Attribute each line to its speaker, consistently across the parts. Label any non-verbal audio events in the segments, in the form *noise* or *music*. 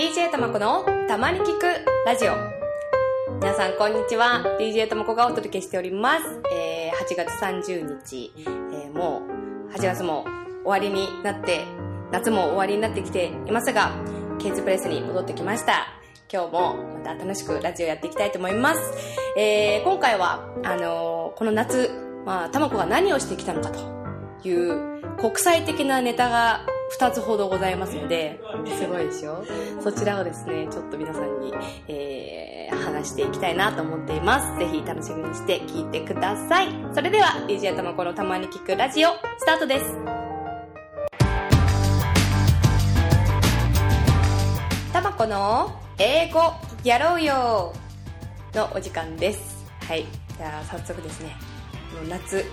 Speaker 1: DJ たまこのたまに聞くラジオ。皆さんこんにちは。DJ たまこがお届けしております、えー、8月30日、えー、もう8月も終わりになって夏も終わりになってきていますがケーズプレスに戻ってきました。今日もまた楽しくラジオやっていきたいと思います、えー、今回はあのー、この夏まあたまこが何をしてきたのかという国際的なネタが2つほどございますので、すごいでしょ？そちらをですね、ちょっと皆さんに、えー、話していきたいなと思っています。ぜひ楽しみにして聞いてください。それでは、DJ たまこのたまに聞くラジオ、スタートです。たまこの英語やろうよのお時間です。はい。じゃあ早速ですね、夏、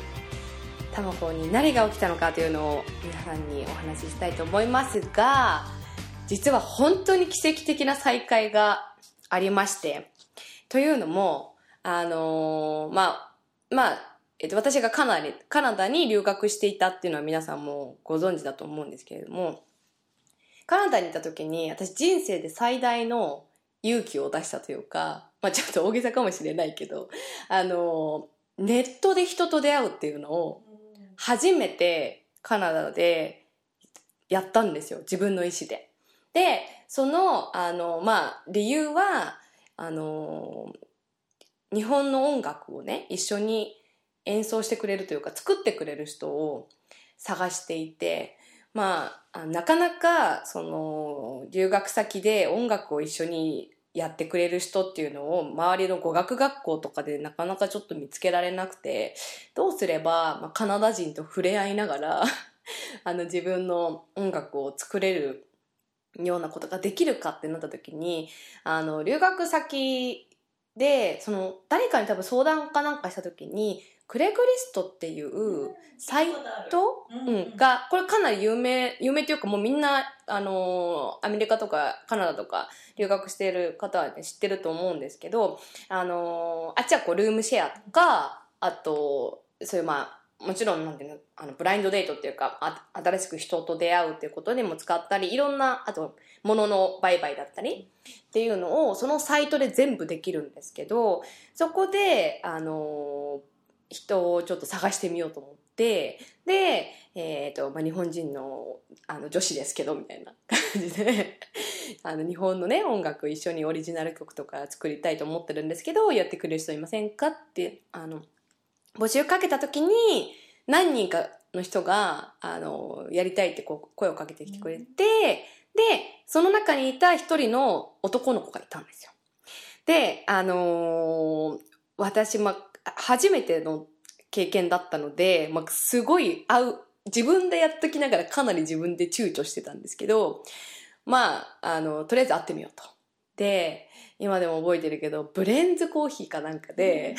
Speaker 1: タマコに何が起きたのかというのを皆さんにお話ししたいと思いますが、実は本当に奇跡的な再会がありまして、というのも、あのー、まあ、まあ、えっと、私がカナダに、カナダに留学していたっていうのは皆さんもご存知だと思うんですけれども、カナダにいた時に私人生で最大の勇気を出したというか、まあちょっと大げさかもしれないけど、あの、ネットで人と出会うっていうのを初めてカナダでやったんですよ。自分の意思で。で、その、あの、まあ、理由は、あの、日本の音楽をね、一緒に演奏してくれるというか、作ってくれる人を探していて、まあ、なかなか、その、留学先で音楽を一緒にやってくれる人っていうのを周りの語学学校とかでなかなかちょっと見つけられなくてどうすれば、まあ、カナダ人と触れ合いながら *laughs* あの自分の音楽を作れるようなことができるかってなった時にあの留学先でその誰かに多分相談かなんかした時にクレグリストっていうサイト、うん、が、これかなり有名、有名っていうかもうみんな、あのアメリカとかカナダとか留学している方は、ね、知ってると思うんですけど、あのあっちはこうルームシェアとか、あと、そういうまあ、もちろんなんていうの、あの、ブラインドデートっていうか、あ新しく人と出会うっていうことでも使ったり、いろんな、あと、物の売買だったりっていうのを、そのサイトで全部できるんですけど、そこで、あの人をちょっと探してみようと思って、で、えっ、ー、と、まあ、日本人の、あの、女子ですけど、みたいな感じで *laughs* あの、日本のね、音楽一緒にオリジナル曲とか作りたいと思ってるんですけど、やってくれる人いませんかって、あの、募集かけた時に、何人かの人が、あの、やりたいってこう声をかけてきてくれて、で、その中にいた一人の男の子がいたんですよ。で、あのー、私、ま、初めての経験だったので、まあ、すごい合う、自分でやっときながらかなり自分で躊躇してたんですけど、まあ、あの、とりあえず会ってみようと。で、今でも覚えてるけど、ブレンズコーヒーかなんかで、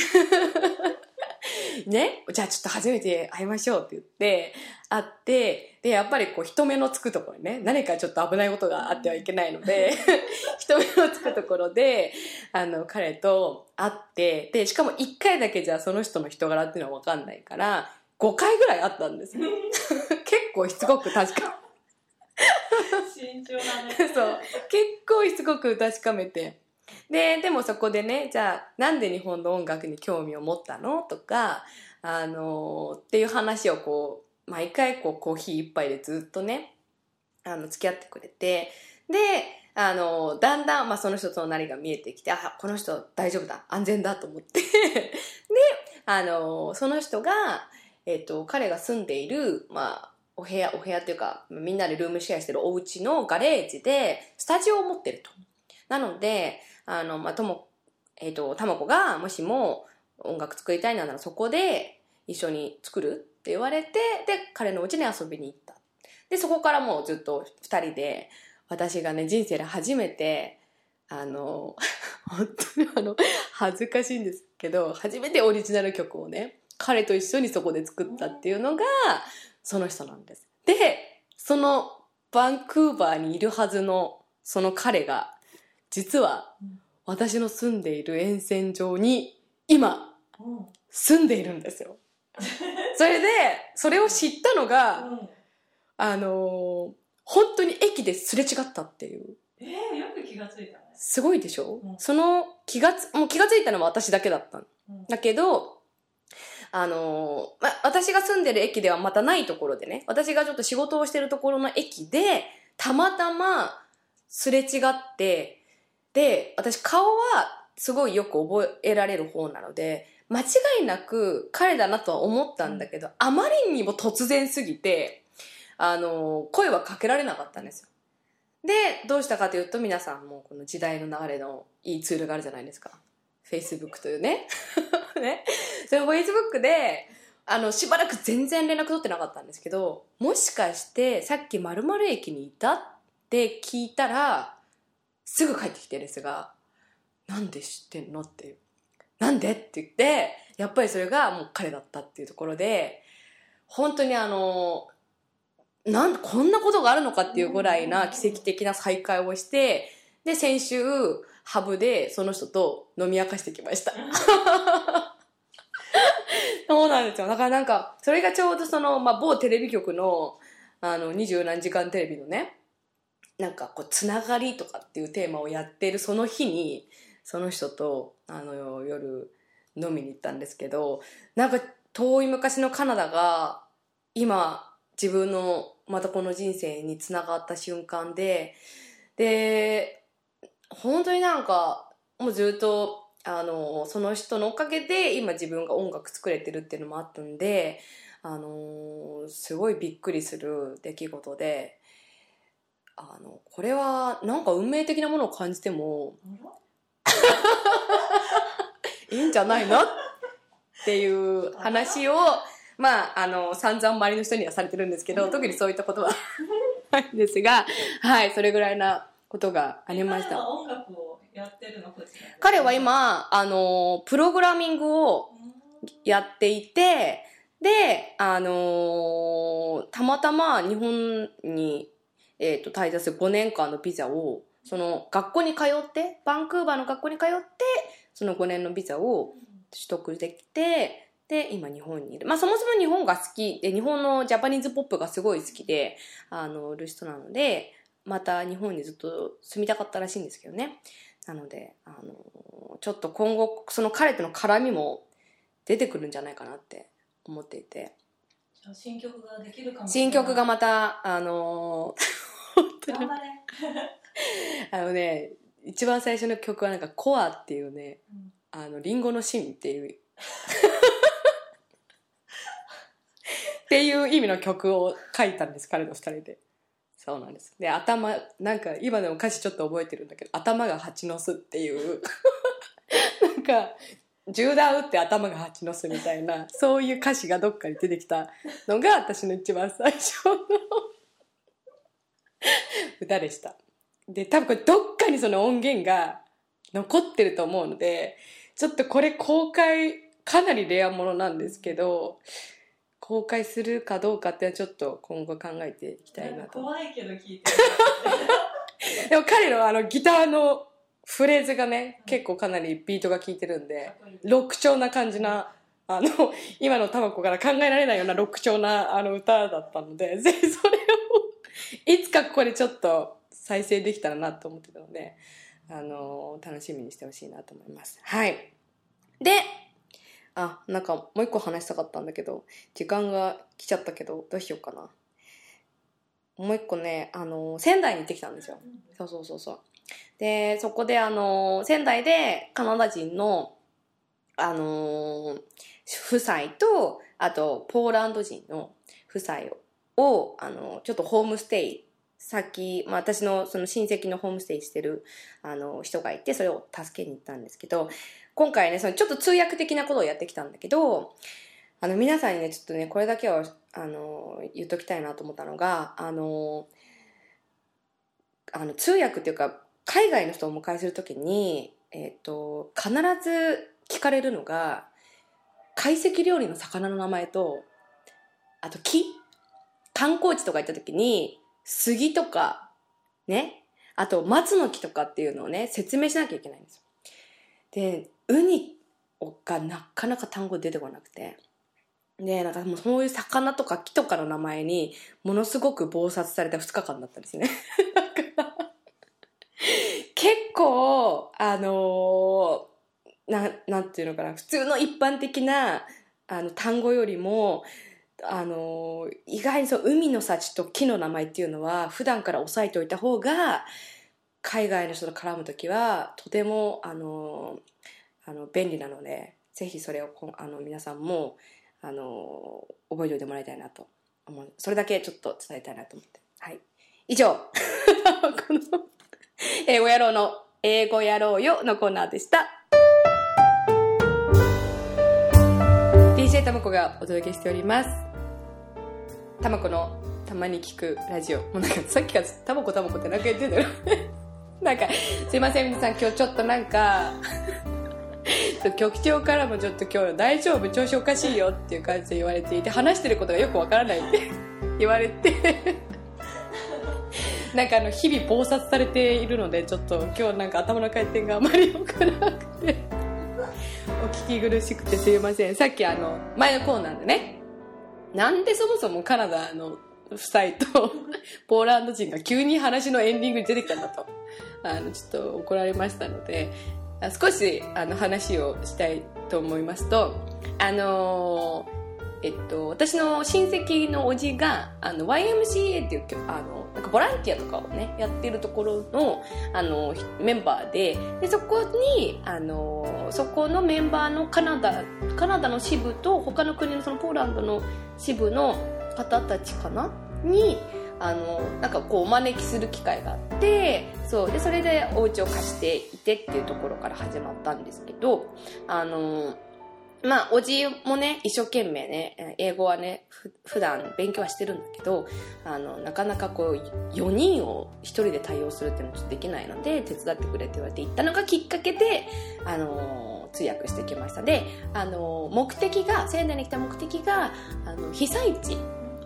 Speaker 1: ね、じゃあちょっと初めて会いましょうって言って、会って、で、やっぱりこう人目のつくところにね、何かちょっと危ないことがあってはいけないので、*laughs* 人目のつくところで、あの、彼と会って、で、しかも1回だけじゃその人の人柄っていうのはわかんないから、5回ぐらい会ったんですよ。*laughs* 結構しつこく確か。*laughs*
Speaker 2: 慎重だね。
Speaker 1: そう。結構しつこく確かめて。で、でもそこでね、じゃあ、なんで日本の音楽に興味を持ったの？とか、あのー、っていう話をこう、毎回こう、コーヒー一杯でずっとね、あの、付き合ってくれて、で、あの、だんだん、まあ、その人とのなりが見えてきて、あ、この人大丈夫だ、安全だと思って *laughs* で、あの、その人が、えっ、と、彼が住んでいる、まあ、お部屋、お部屋っていうか、みんなでルームシェアしてるお家のガレージで、スタジオを持ってると。なので、あの、まあ、とも、えっ、ー、と、たまこがもしも音楽作りたいならそこで一緒に作るって言われて、で、彼の家に遊びに行った。で、そこからもうずっと二人で、私がね、人生で初めて、あの、*laughs* 本当にあの、恥ずかしいんですけど、初めてオリジナル曲をね、彼と一緒にそこで作ったっていうのが、その人なんです。で、そのバンクーバーにいるはずのその彼が、実は私の住んでいる沿線上に今住んでいるんですよ。*laughs* それで、それを知ったのが、あのー、本当に駅ですれ違ったっていう。
Speaker 2: えー、よく気がついたね。
Speaker 1: すごいでしょ、
Speaker 2: うん
Speaker 1: その気がつ、もう気がついたのは私だけだったの。
Speaker 2: うん
Speaker 1: だけど、あのーま、私が住んでる駅ではまたないところでね、私がちょっと仕事をしてるところの駅で、たまたますれ違って、で、私顔はすごいよく覚えられる方なので、間違いなく彼だなとは思ったんだけど、あまりにも突然すぎて、あのー声はかけられなかったんですよ。で、どうしたかというと皆さんもこの時代の流れのいいツールがあるじゃないですか。Facebook というね。*laughs* ね。その Facebook で、あの、しばらく全然連絡取ってなかったんですけど、もしかしてさっき〇〇駅にいたって聞いたら、すぐ帰ってきてですが、なんで知ってんのっていう。なんでって言って、やっぱりそれがもう彼だったっていうところで、本当にあの、なんこんなことがあるのかっていうぐらいな奇跡的な再会をして、で、先週、ハブでその人と飲み明かしてきました。*laughs* そうなんですよ。だからなんか、それがちょうどその、まあ、某テレビ局の、あの、二十何時間テレビのね、なんかこう、つながりとかっていうテーマをやってるその日に、その人と、あの、夜飲みに行ったんですけど、なんか遠い昔のカナダが、今、自分のまたこの人生につながった瞬間で、で、本当になんか、もうずっと、あの、その人のおかげで今自分が音楽作れてるっていうのもあったんで、あの、すごいびっくりする出来事で、あの、これはなんか運命的なものを感じてもいいんじゃないの？っていう話を、まあ、あの、散々周りの人にはされてるんですけど、特にそういったことは *laughs* ないんですが、はい、それぐらいなことがありました。
Speaker 2: 彼は
Speaker 1: 今、あの、プログラミングをやっていて、で、あのたまたま日本に、えっ、と、滞在する5年間のビザを、その学校に通って、バンクーバーの学校に通って、その5年のビザを取得できて、で、今日本にいる。まあそもそも日本が好きで、日本のジャパニーズポップがすごい好きで、あの、る人なので、また日本にずっと住みたかったらしいんですけどね。なので、あの、ちょっと今後、その彼との絡みも出てくるんじゃないかなって思っていて。
Speaker 2: 新曲ができるかも
Speaker 1: 新曲が
Speaker 2: ま
Speaker 1: また、あの
Speaker 2: 頑張れ、*laughs*
Speaker 1: あのね、一番最初の曲はなんかコアっていうね、
Speaker 2: うん
Speaker 1: あの、リンゴの芯っていう、っていう意味の曲を書いたんです、彼の二人で。そうなんです。で、頭、なんか今でも歌詞ちょっと覚えてるんだけど、頭が蜂の巣っていう、*laughs* なんか、銃弾撃って頭が蜂の巣みたいな、そういう歌詞がどっかに出てきたのが私の一番最初の *laughs* 歌でした。で、多分これどっかにその音源が残ってると思うので、ちょっとこれ公開、かなりレアものなんですけど、公開するかどうかっていうのはちょっと今後考えていきたいなと。
Speaker 2: 怖いけど聞いてる *laughs*
Speaker 1: でも彼のあのギターのフレーズがね、結構かなりビートが効いてるんでロック調な感じな、あの、今のタバコから考えられないようなロック調なあの歌だったので、*laughs* ぜひそれを、いつかこれちょっと再生できたらなと思ってたので、あの、楽しみにしてほしいなと思います。はい。で、あ、なんかもう一個話したかったんだけど、時間が来ちゃったけど、どうしようかな。もう一個ね、あの、仙台に行ってきたんですよ。そうそうそうそう。で、そこであの、仙台でカナダ人の、あのー夫妻と、あと、ポーランド人の夫妻を、をあの、ちょっとホームステイ、先、まあ、私のその親戚のホームステイしてる、あの、人がいて、それを助けに行ったんですけど、今回ね、そのちょっと通訳的なことをやってきたんだけど、あの、皆さんにね、ちょっとね、これだけは、あの、言っときたいなと思ったのが、あの、あの、通訳っていうか、海外の人をお迎えするときに、えっ、と、必ず聞かれるのが、懐石料理の魚の名前と、あと木。観光地とか行ったときに、杉とか、ね、あと松の木とかっていうのをね、説明しなきゃいけないんですよ。で、ウニがなかなか単語出てこなくて、で、なんかもうそういう魚とか木とかの名前に、ものすごく忙殺された2日間だったんですね。だから結あのーな、なんていうのかな、普通の一般的な、あの、単語よりも、あの意外にそう、海の幸と木の名前っていうのは、普段から押さえておいた方が、海外の人と絡むときは、とても、あのあの、便利なので、ぜひそれを、あの、皆さんも、あの覚えておいてもらいたいなと思う。それだけちょっと伝えたいなと思って。はい。以上、*laughs* この、英語やろうの、英語やろうよのコーナーでした。DJ たまこがお届けしております。たまこのたまに聞くラジオ。もうなんかさっきからたまこたまこってなんか言ってんだよ。*laughs* なんか、すいません皆さん今日ちょっとなんか、局長からもちょっと今日大丈夫調子おかしいよっていう感じで言われていて話してることがよくわからないって *laughs* 言われて *laughs* なんかあの日々暴殺されているのでちょっと今日なんか頭の回転があまり良くなくてお聞き苦しくてすいませんさっきあの前のコーナーでねなんでそもそもカナダの夫妻と *laughs* ポーランド人が急に話のエンディングに出てきたんだと。あのちょっと怒られましたのであ少しあの話をしたいと思いますとあのえっと、私の親戚のおじがあの YMCA っていうあのなんかボランティアとかをねやってるところのあのメンバーででそこにあのそこのメンバーのカナダカナダの支部と他の国のそのポーランドの支部の方たちかな？にあのなんかこうお招きする機会があってそうでそれでお家を貸していてっていうところから始まったんですけどあのまあ、おじもね、一生懸命ね、英語はね、普段勉強はしてるんだけど、あの、なかなかこう、4人を1人で対応するっていうのはできないので、手伝ってくれって言われて行ったのがきっかけで、あの、通訳してきました。で、あの、目的が、仙台に来た目的が、あの、被災地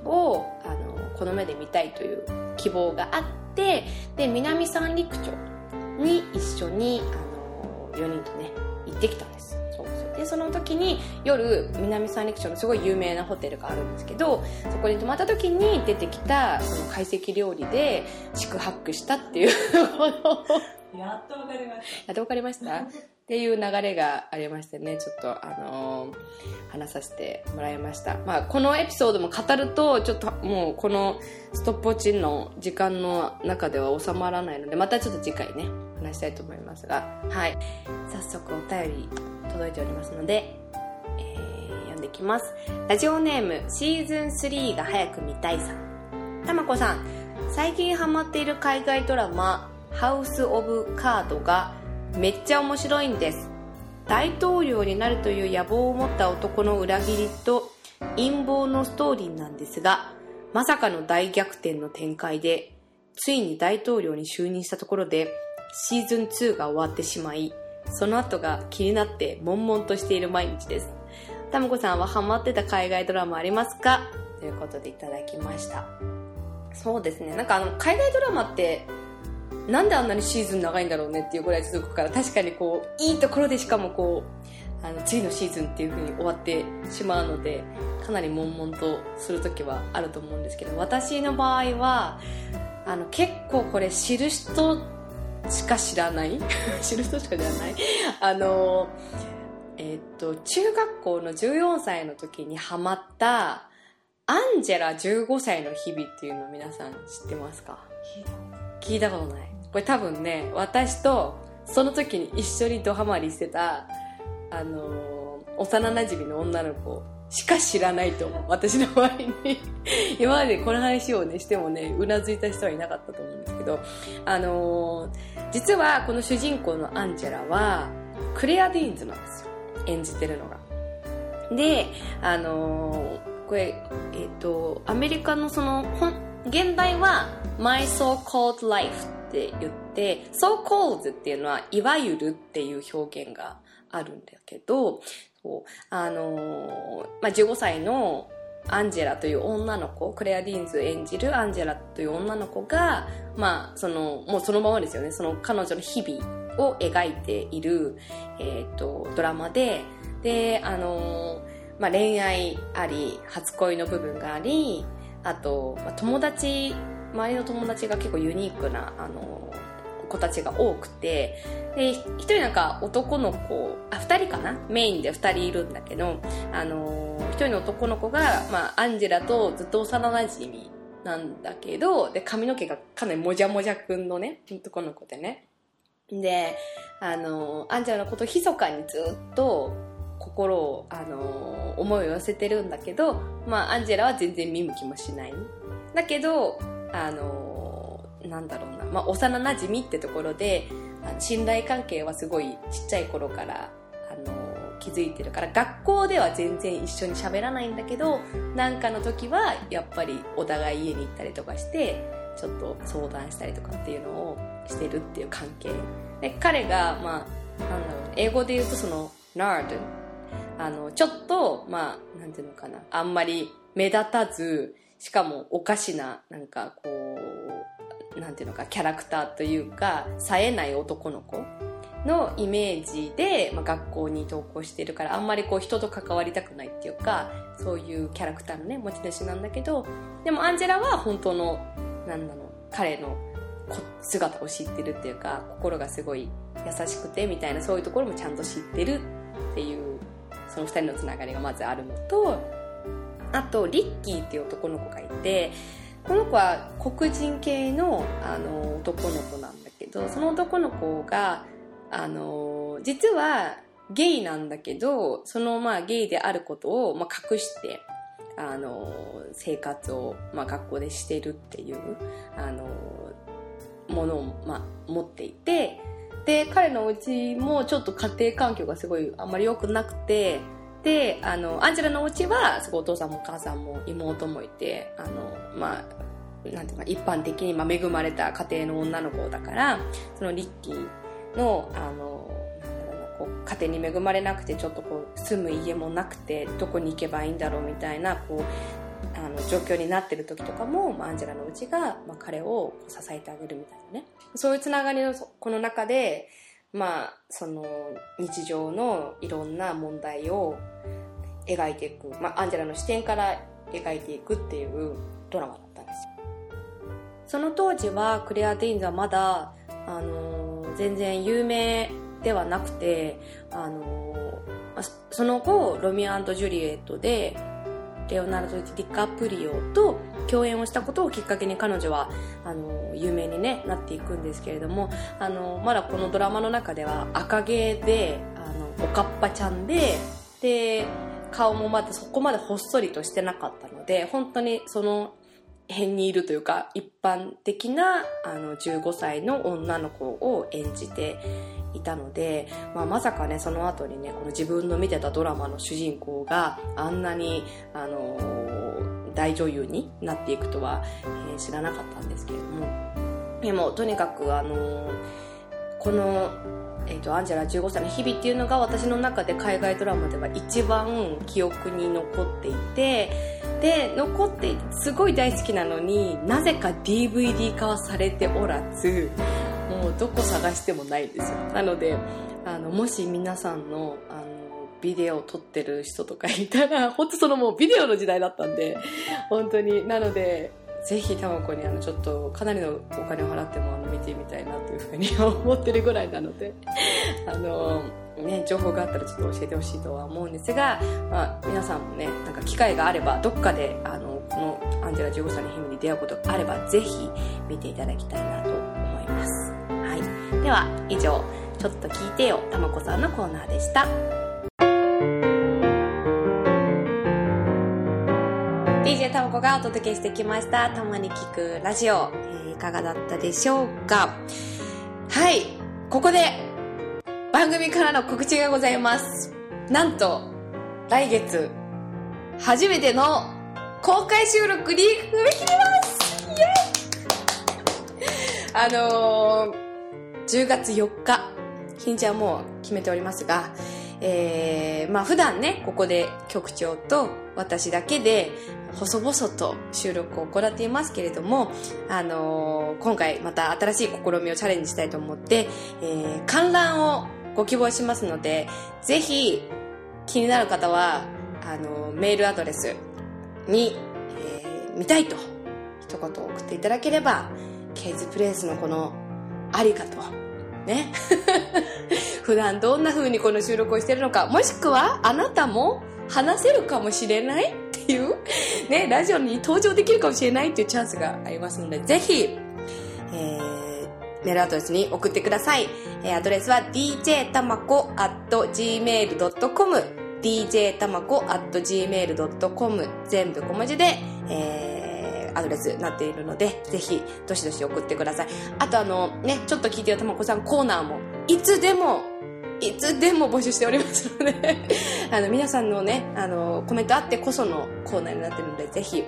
Speaker 1: を、あの、この目で見たいという希望があって、で、南三陸町に一緒に、あの、4人とね、行ってきたんです。でその時に夜南三陸町のすごい有名なホテルがあるんですけどそこに泊まった時に出てきたその懐石料理で宿泊したっていう。
Speaker 2: やっとわかりまし
Speaker 1: やっと分かりましたっていう流れがありましてねちょっとあのー話させてもらいました、まあ、このエピソードも語るとちょっともうこのストップウォッチの時間の中では収まらないのでまたちょっと次回ね話したいと思いますが。はい。早速お便り届いておりますので、えー読んでいきます。ラジオネームシーズン3が早く見たいさん。たまこさん。最近ハマっている海外ドラマ「ハウス・オブ・カード」がめっちゃ面白いんです。大統領になるという野望を持った男の裏切りと陰謀のストーリーなんですがまさかの大逆転の展開でついに大統領に就任したところでシーズン2が終わってしまいその後が気になって悶々としている毎日です。たまこさんはハマってた海外ドラマありますか？ということでいただきました。そうですね。なんかあの海外ドラマってなんであんなにシーズン長いんだろうねっていうぐらい続くから確かにこういいところでしかもこうあの次のシーズンっていう風に終わってしまうのでかなり悶々とする時はあると思うんですけど私の場合はあの結構これ知る人しか知らない。*laughs* 知る人しか知らない。あのえっと中学校の14歳の時にハマったアンジェラ15歳の日々っていうのを皆さん知ってますか？聞いたことないこれ多分ね私とその時に一緒にドハマりしてたあのー幼馴染の女の子しか知らないと思う。私の周りに。*laughs* 今までこの話をねしてもねうなずいた人はいなかったと思うんですけどあのー実はこの主人公のアンジェラはクレア・ディーンズなんですよ。演じてるのが。であのーこれえっ、とアメリカのその本現代は My So-Called Life って言って、So-Called っていうのは、いわゆるっていう表現があるんだけど、あのまあ、15歳のアンジェラという女の子、クレア・ディーンズ演じるアンジェラという女の子が、まあ、その、もうそのままですよね、その彼女の日々を描いている、えっ、と、ドラマで、で、あのまあ、恋愛あり、初恋の部分があり、あと、まあ、友達、周りの友達が結構ユニークな、あの、子たちが多くてで一人なんか男の子あ二人かな？メインで二人いるんだけどあの一人の男の子が、まあ、アンジェラとずっと幼なじみなんだけどで髪の毛がかなりもじゃもじゃくんのね男の子でね。であのアンジェラのことを密かにずっと心を、あの思いを寄せてるんだけど、まあ、アンジェラは全然見向きもしない。だけどあのなんだろうな、まあ、幼なじみってところで信頼関係はすごいちっちゃい頃から、あの気づいてるから学校では全然一緒に喋らないんだけどなんかの時はやっぱりお互い家に行ったりとかしてちょっと相談したりとかっていうのをしてるっていう関係。で彼がまあなんだろう。英語で言うとその nerd あのちょっとまあなんていうのかな。あんまり目立たずしかもおかしななんかこうなんていうのかキャラクターというか冴えない男の子のイメージで、まあ、学校に登校してるからあんまりこう人と関わりたくないっていうかそういうキャラクターのね持ち主なんだけどでもアンジェラは本当のなんだろう彼の姿を知ってるっていうか心がすごい優しくてみたいなそういうところもちゃんと知ってるっていうその二人のつながりがまずあるのとあとリッキーっていう男の子がいてこの子は黒人系のあの男の子なんだけどその男の子があの実はゲイなんだけどそのまあゲイであることを、まあ、隠してあの生活を、まあ、学校でしてるっていうあのものを、まあ、持っていてで彼のうちもちょっと家庭環境がすごいあんまり良くなくてであのアンジェラのお家はすごいお父さんもお母さんも妹もいてあのまあなんていうか一般的に恵まれた家庭の女の子だからそのリッキーのあのこう家庭に恵まれなくてちょっとこう住む家もなくてどこに行けばいいんだろうみたいなこうあの状況になってる時とかも、まあ、アンジェラのうちが、まあ、彼を支えてあげるみたいなね。そういうつながりのこの中でまあその日常のいろんな問題を描いていく、まあ、アンジェラの視点から描いていくっていうドラマだったんですその当時はクレア・デインズはまだ、あの全然有名ではなくて、あのその後ロミオジュリエットでレオナルド・ディカプリオと共演をしたことをきっかけに彼女はあの有名に、ね、なっていくんですけれどもあのまだこのドラマの中では赤毛であのおかっぱちゃんでで顔もまだそこまでほっそりとしてなかったので本当にその辺にいるというか一般的なあの15歳の女の子を演じていたので、まあ、まさかねその後にねこの自分の見てたドラマの主人公があんなに、あのー大女優になっていくとは、えー知らなかったんですけれども。でもとにかく、あのーこの、えー、とアンジェラ15歳の日々っていうのが私の中で海外ドラマでは一番記憶に残っていてで残ってすごい大好きなのになぜか DVD 化はされておらずもうどこ探してもないんですよ。なのであのもし皆さんのあのビデオを撮ってる人とかいたら本当そのもうビデオの時代だったんで本当に。なのでぜひたまこにあのちょっとかなりのお金を払ってもあの見てみたいなというふうに思ってるぐらいなので *laughs* あのね情報があったらちょっと教えてほしいとは思うんですが、まあ、皆さんもねなんか機会があればどっかであのこのアンジェラ15歳の日に出会うことがあればぜひ見ていただきたいなと思います、はい、では以上ちょっと聞いてよたまこさんのコーナーでした。DJ たまこがお届けしてきましたたまに聞くラジオ、えーいかがだったでしょうか？はいここで番組からの告知がございます。なんと来月初めての公開収録に踏み切ります！イエイ！あのー、10月4日日にちはもう決めておりますがえー、まあ普段ねここで局長と私だけで細々と収録を行っていますけれども、あのー今回また新しい試みをチャレンジしたいと思って、えー観覧をご希望しますのでぜひ気になる方はあのメールアドレスに、えー見たいと一言送っていただければケイズプレイスのこのありかと。ね。*laughs* 普段どんな風にこの収録をしてるのか、もしくはあなたも話せるかもしれないっていう、ね、ラジオに登場できるかもしれないっていうチャンスがありますので、ぜひ、えー、メールアドレスに送ってください。えー、アドレスは djtamako.gmail.com djtamako.gmail.com 全部小文字で、えー、アドレスになっているので、ぜひ、どしどし送ってください。あとあの、ね、ちょっと聞いてるたまこさんコーナーも、いつでもいつでも募集しておりますので *laughs* あの、皆さんのね、あの、コメントあってこそのコーナーになってるので、ぜひ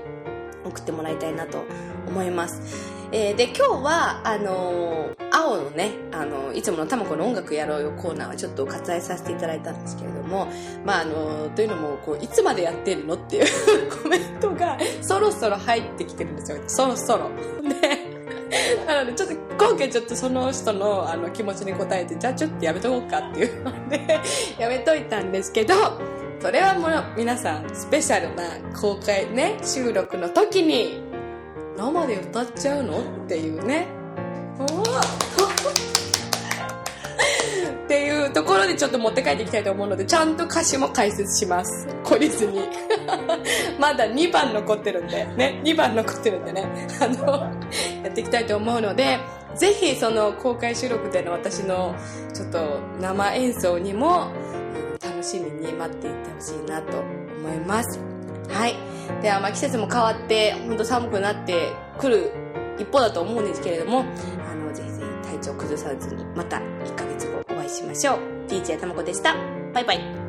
Speaker 1: 送ってもらいたいなと思います。えー、で、今日は、あのー、青のね、あのー、いつものたまこの音楽やろうよコーナーはちょっと割愛させていただいたんですけれども、まあ、あのというのも、こう、いつまでやってるのっていう *laughs* コメントが、そろそろ入ってきてるんですよ。そろそろ。で、*laughs* なので、ちょっと、今回ちょっとその人のあの気持ちに応えて、じゃあちょっとやめとこうかっていうので *laughs* やめといたんですけど、それはもう皆さん、スペシャルな公開ね、収録の時に、生で歌っちゃうの？っていうね。おっていうところでちょっと持って帰っていきたいと思うので、ちゃんと歌詞も解説します。懲りずに。まだ2番残ってるんで、ね、2番残ってるんでね、あの、やっていきたいと思うので、ぜひその公開収録での私のちょっと生演奏にも楽しみに待っていってほしいなと思います。はい。では、まあ季節も変わって、ほんと寒くなってくる一方だと思うんですけれども、あの、ぜひぜひ体調崩さずに、また1ヶ月後お会いしましょう。DJ たまこでした。バイバイ。